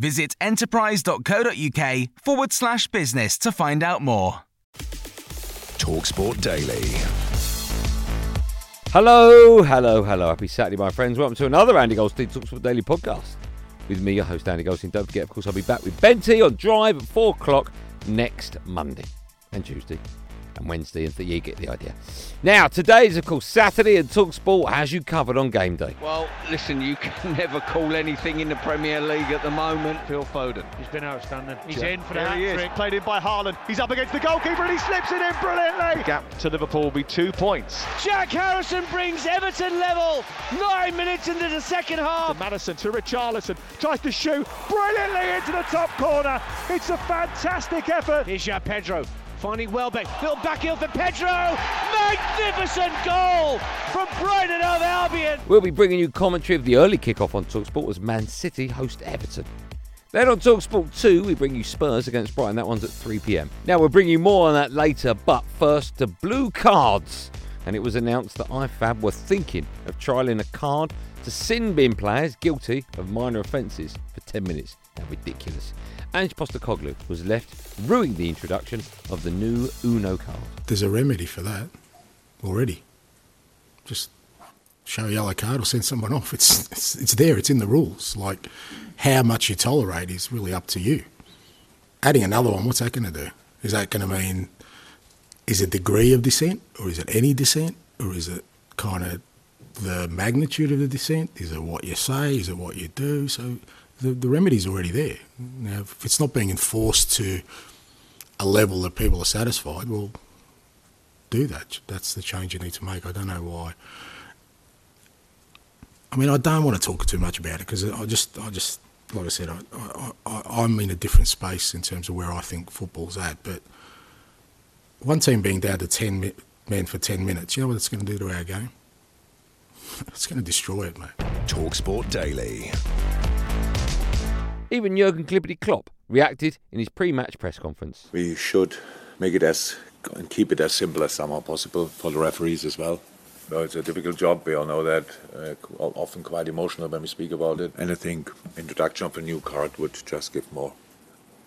Visit enterprise.co.uk forward slash business to find out more. Talksport Daily. Hello, hello, hello. Happy Saturday, my friends. Welcome to another Andy Goldstein Talksport Daily podcast. With me, your host, Andy Goldstein. Don't forget, of course, I'll be back with Benty on Drive at 4 o'clock next Monday and Tuesday and Wednesday, and you get the idea. Now, today is, of course, Saturday, and Talksport has you covered on game day. Well, listen, you can never call anything in the Premier League at the moment. Phil Foden. He's been outstanding. He's Yeah. in for the There he hat is, trick. played in by Haaland. He's up against the goalkeeper and he slips it in brilliantly. Gap to Liverpool will be two points. Jack Harrison brings Everton level. Nine minutes into the second To half. Maddison to Richarlison, tries to shoot brilliantly into the top corner. It's a fantastic effort. Here's João Pedro finding Welbeck. Little backheel for Pedro. Magnificent goal from Brighton of Albion. We'll be bringing you commentary of the early kickoff on Talksport as Man City host Everton. Then on Talksport 2, we bring you Spurs against Brighton. That one's at 3 pm. Now, we'll bring you more on that later, but first, the blue cards. And it was announced that IFAB were thinking of trialling a card to sin bin players guilty of minor offences for 10 minutes. How ridiculous. Ange Postecoglou was left ruining the introduction of the new Uno card. there's a remedy for that already. Just show a yellow card or send someone off. It's, it's it's there. It's in the rules. Like how much you tolerate is really up to you. Adding another one, what's that going to do? Is that going to mean is it degree of dissent or is it any dissent or is it kind of the magnitude of the dissent? Is it what you say? Is it what you do? So the the remedy's already there. Now, if it's not being enforced to a level that people are satisfied, well, do that. That's the change you need to make. I don't know why. I mean, I don't want to talk too much about it because I just, I just, like I said, I, I, I, I'm in a different space in terms of where I think football's at. But one team being down to ten men for ten minutes, you know what it's going to do to our game? It's going to destroy it, mate. Talksport Daily. Even Jurgen Klippity Klopp reacted in his pre-match press conference. we should make it as and keep it as simple as somehow possible for the referees as well. No, it's a difficult job. We all know that. Uh, often quite emotional when we speak about it. And I think introduction of a new card would just give more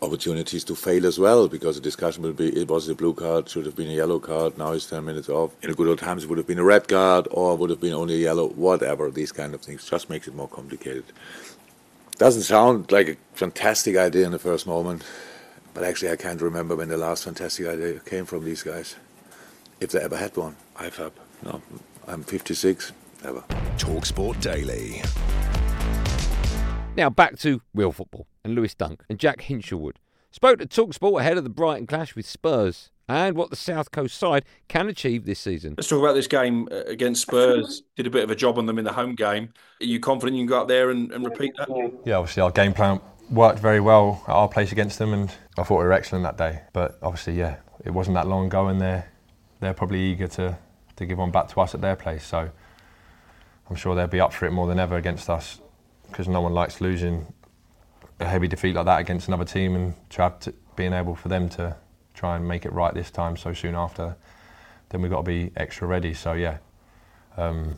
opportunities to fail as well because the discussion will be it was a blue card, should have been a yellow card, now it's 10 minutes off. In the good old times, it would have been a red card or would have been only a yellow, whatever. These kind of things just makes it more complicated. Doesn't sound like a fantastic idea in the first moment, but actually, I can't remember when the last fantastic idea came from these guys. If they ever had one. IFAB. No, I'm 56. Never. Talksport Daily. Now back to real football and Lewis Dunk and Jack Hinshelwood spoke to Talksport ahead of the Brighton clash with Spurs and what the South Coast side can achieve this season. Let's talk about this game uh, against Spurs. Did a bit of a job on them in the home game. Are you confident you can go out there and, and repeat that? Yeah, obviously our game plan worked very well at our place against them, and I thought we were excellent that day. But obviously, yeah, it wasn't that long ago, and they're they're probably eager to to give one back to us at their place. So I'm sure they'll be up for it more than ever against us, because no one likes losing a heavy defeat like that against another team, and to have to, being able for them to try and make it right this time so soon after, then we've got to be extra ready. So yeah. Um,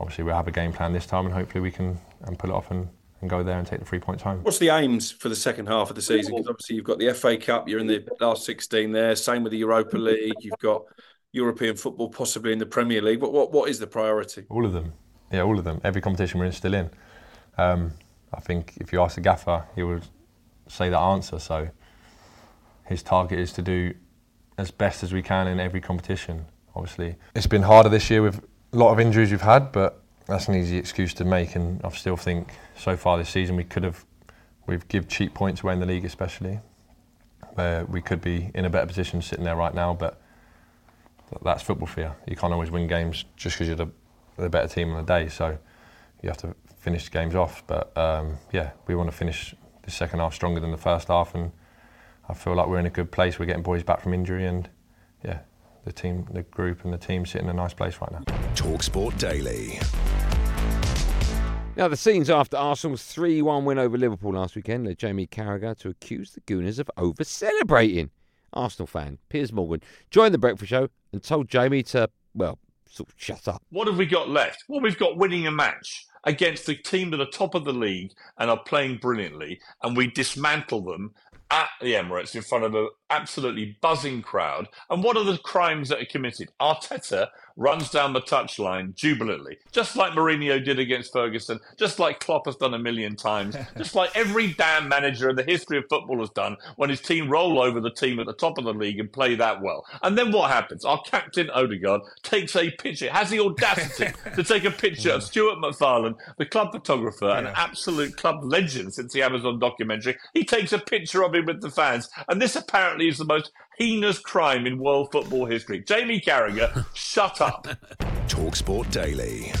obviously we'll have a game plan this time and hopefully we can and pull it off and, and go there and take the three points home. What's the aims for the second half of the season? Because obviously you've got the FA Cup, you're in the last 16 there. Same with the Europa League. You've got European football, possibly in the Premier League. What what, what is the priority? All of them. Yeah, all of them. Every competition we're in still in. Um, I think if you ask the gaffer, he would say that answer. So his target is to do as best as we can in every competition. Obviously, it's been harder this year with a lot of injuries we've had, but that's an easy excuse to make. And I still think so far this season we could have we've give cheap points away in the league, especially where we could be in a better position sitting there right now. But that's football for you. You can't always win games just because you're the, the, better team on the day. So you have to finish games off. But um, yeah, we want to finish the second half stronger than the first half, and I feel like we're in a good place. We're getting boys back from injury, and yeah, the team, the group, and the team sit in a nice place right now. Talk Sport Daily. Now, the scenes after Arsenal's 3 1 win over Liverpool last weekend led Jamie Carragher to accuse the Gooners of over celebrating. Arsenal fan Piers Morgan joined the breakfast show and told Jamie to, well, sort of shut up. What have we got left? Well, we've got winning a match against the team at the top of the league and are playing brilliantly, and we dismantle them at the Emirates in front of an absolutely buzzing crowd. And what are the crimes that are committed? Arteta runs down the touchline jubilantly, just like Mourinho did against Ferguson, just like Klopp has done a million times, just like every damn manager in the history of football has done when his team roll over the team at the top of the league and play that well. And then what happens? Our captain Odegaard takes a picture, has the audacity to take a picture of Stuart MacFarlane, the club photographer, yeah. an absolute club legend since the Amazon documentary. He takes a picture of him with the fans, and this apparently is the most heinous crime in world football history. Jamie Carragher, shut up. Talksport Daily.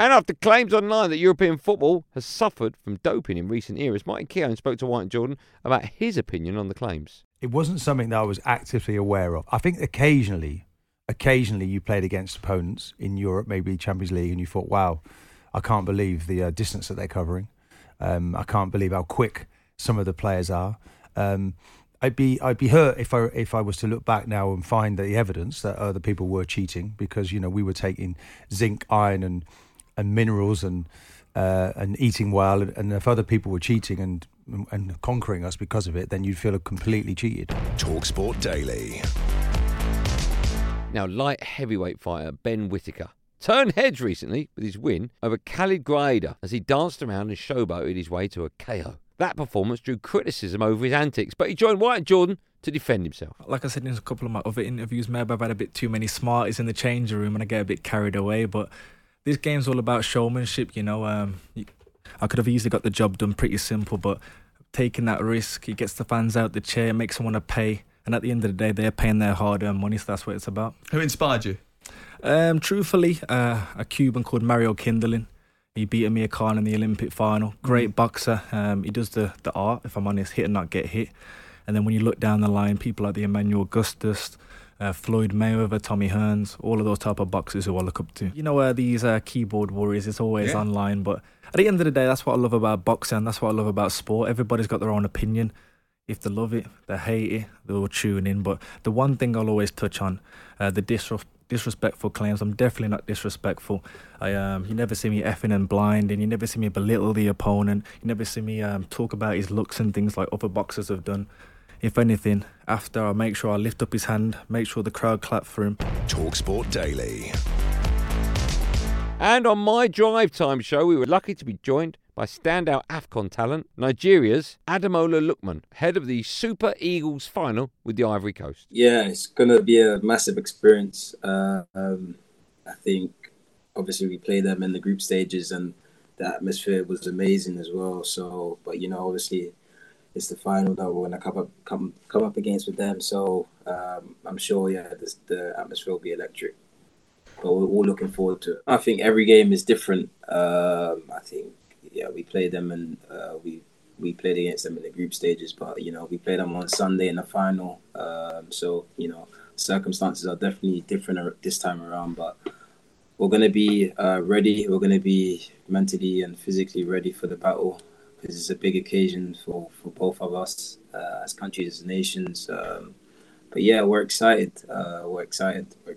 And after claims online that European football has suffered from doping in recent years, Martin Keown spoke to White and Jordan about his opinion on the claims. It wasn't something that I was actively aware of. I think occasionally, occasionally you played against opponents in Europe, maybe Champions League, and you thought, "Wow, I can't believe the uh, distance that they're covering. Um, I can't believe how quick some of the players are." Um, I'd be I'd be hurt if I if I was to look back now and find the evidence that other people were cheating because you know we were taking zinc, iron, and and minerals and uh, and eating well, and if other people were cheating and and conquering us because of it, then you'd feel completely cheated. Talk Sport Daily. Now, light heavyweight fighter Ben Whittaker turned heads recently with his win over Khalid Graidia as he danced around and showboated his way to a KO. That performance drew criticism over his antics, but he joined White and Jordan to defend himself. Like I said in a couple of my other interviews, maybe I've had a bit too many smarties in the changing room and I get a bit carried away. But this game's all about showmanship, you know. Um, I could have easily got the job done pretty simple, but taking that risk, it gets the fans out the chair, makes them want to pay. And at the end of the day, they're paying their hard earned money, so that's what it's about. Who inspired you? Um, truthfully, uh, a Cuban called Mario Kindelán. He beat Amir Khan in the Olympic final. Great mm. boxer. Um, he does the, the art, if I'm honest, hit and not get hit. And then when you look down the line, people like the Emmanuel Augustus, uh, Floyd Mayweather, Tommy Hearns, all of those type of boxers who I look up to. You know, uh, these uh, keyboard warriors, it's always yeah. online, but at the end of the day, that's what I love about boxing. That's what I love about sport. Everybody's got their own opinion. If they love it, they hate it, they'll tune in. But the one thing I'll always touch on, uh, the disrespect disrespectful claims. I'm definitely not disrespectful. I um, you never see me effing and blind, and you never see me belittle the opponent. You never see me um, talk about his looks and things like other boxers have done. If anything, after I make sure I lift up his hand, make sure the crowd clap for him. Talk Sport Daily. And on my drive time show, we were lucky to be joined by standout AFCON talent, Nigeria's Ademola Lookman, head of the Super Eagles final with the Ivory Coast. Yeah, it's going to be a massive experience. Uh, um, I think obviously we play them in the group stages and the atmosphere was amazing as well. So, but you know, obviously it's the final that we're going to come up come come up against with them. So um, I'm sure, yeah, this, the atmosphere will be electric. But we're all looking forward to it. I think every game is different. Um, I think yeah, we played them and uh, we we played against them in the group stages, but you know we played them on Sunday in the final. Um, so you know circumstances are definitely different this time around, but we're gonna be uh, ready. We're gonna be mentally and physically ready for the battle because it's a big occasion for for both of us uh, as countries, as nations. Um, but yeah, we're excited. Uh, we're excited. We're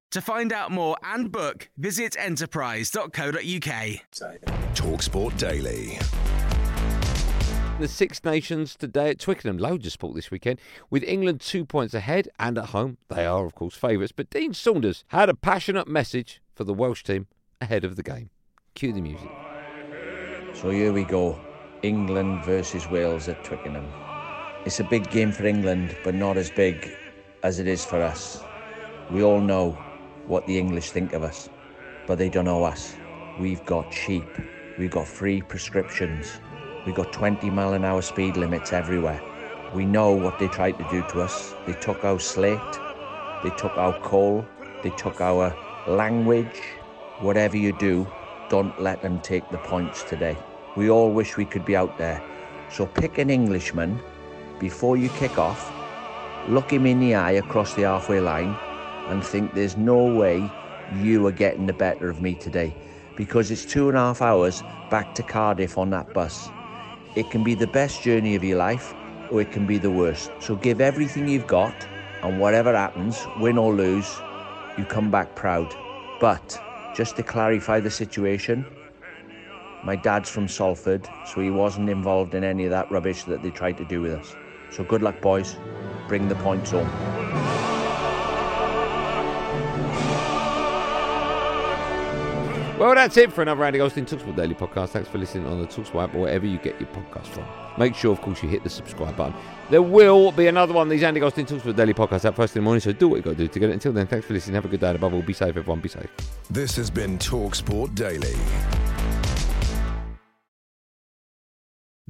To find out more and book, visit enterprise.co.uk. Talksport Daily. The Six Nations today at Twickenham. Loads of sport this weekend. With England two points ahead and at home, they are, of course, favourites. But Dean Saunders had a passionate message for the Welsh team ahead of the game. Cue the music. So here we go England versus Wales at Twickenham. It's a big game for England, but not as big as it is for us. We all know what the English think of us, but they don't know us. We've got sheep, we've got free prescriptions, we've got 20 mile an hour speed limits everywhere. We know what they tried to do to us. They took our slate, they took our coal, they took our language. Whatever you do, don't let them take the points today. We all wish we could be out there. So pick an Englishman before you kick off, look him in the eye across the halfway line, and think there's no way you are getting the better of me today because it's two and a half hours back to Cardiff on that bus. It can be the best journey of your life or it can be the worst. So give everything you've got, and whatever happens, win or lose, you come back proud. But just to clarify the situation, my dad's from Salford, so he wasn't involved in any of that rubbish that they tried to do with us. So good luck, boys. Bring the points home. Well, that's it for another Andy Goldstein Talksport Daily podcast. Thanks for listening on the Talksport or wherever you get your podcast from. Make sure, of course, you hit the subscribe button. There will be another one of these Andy Goldstein Talksport Daily podcasts out first in the morning, so do what you got to do to get it. Until then, thanks for listening. Have a good day. And above all, be safe, everyone. Be safe. This has been Talksport Daily.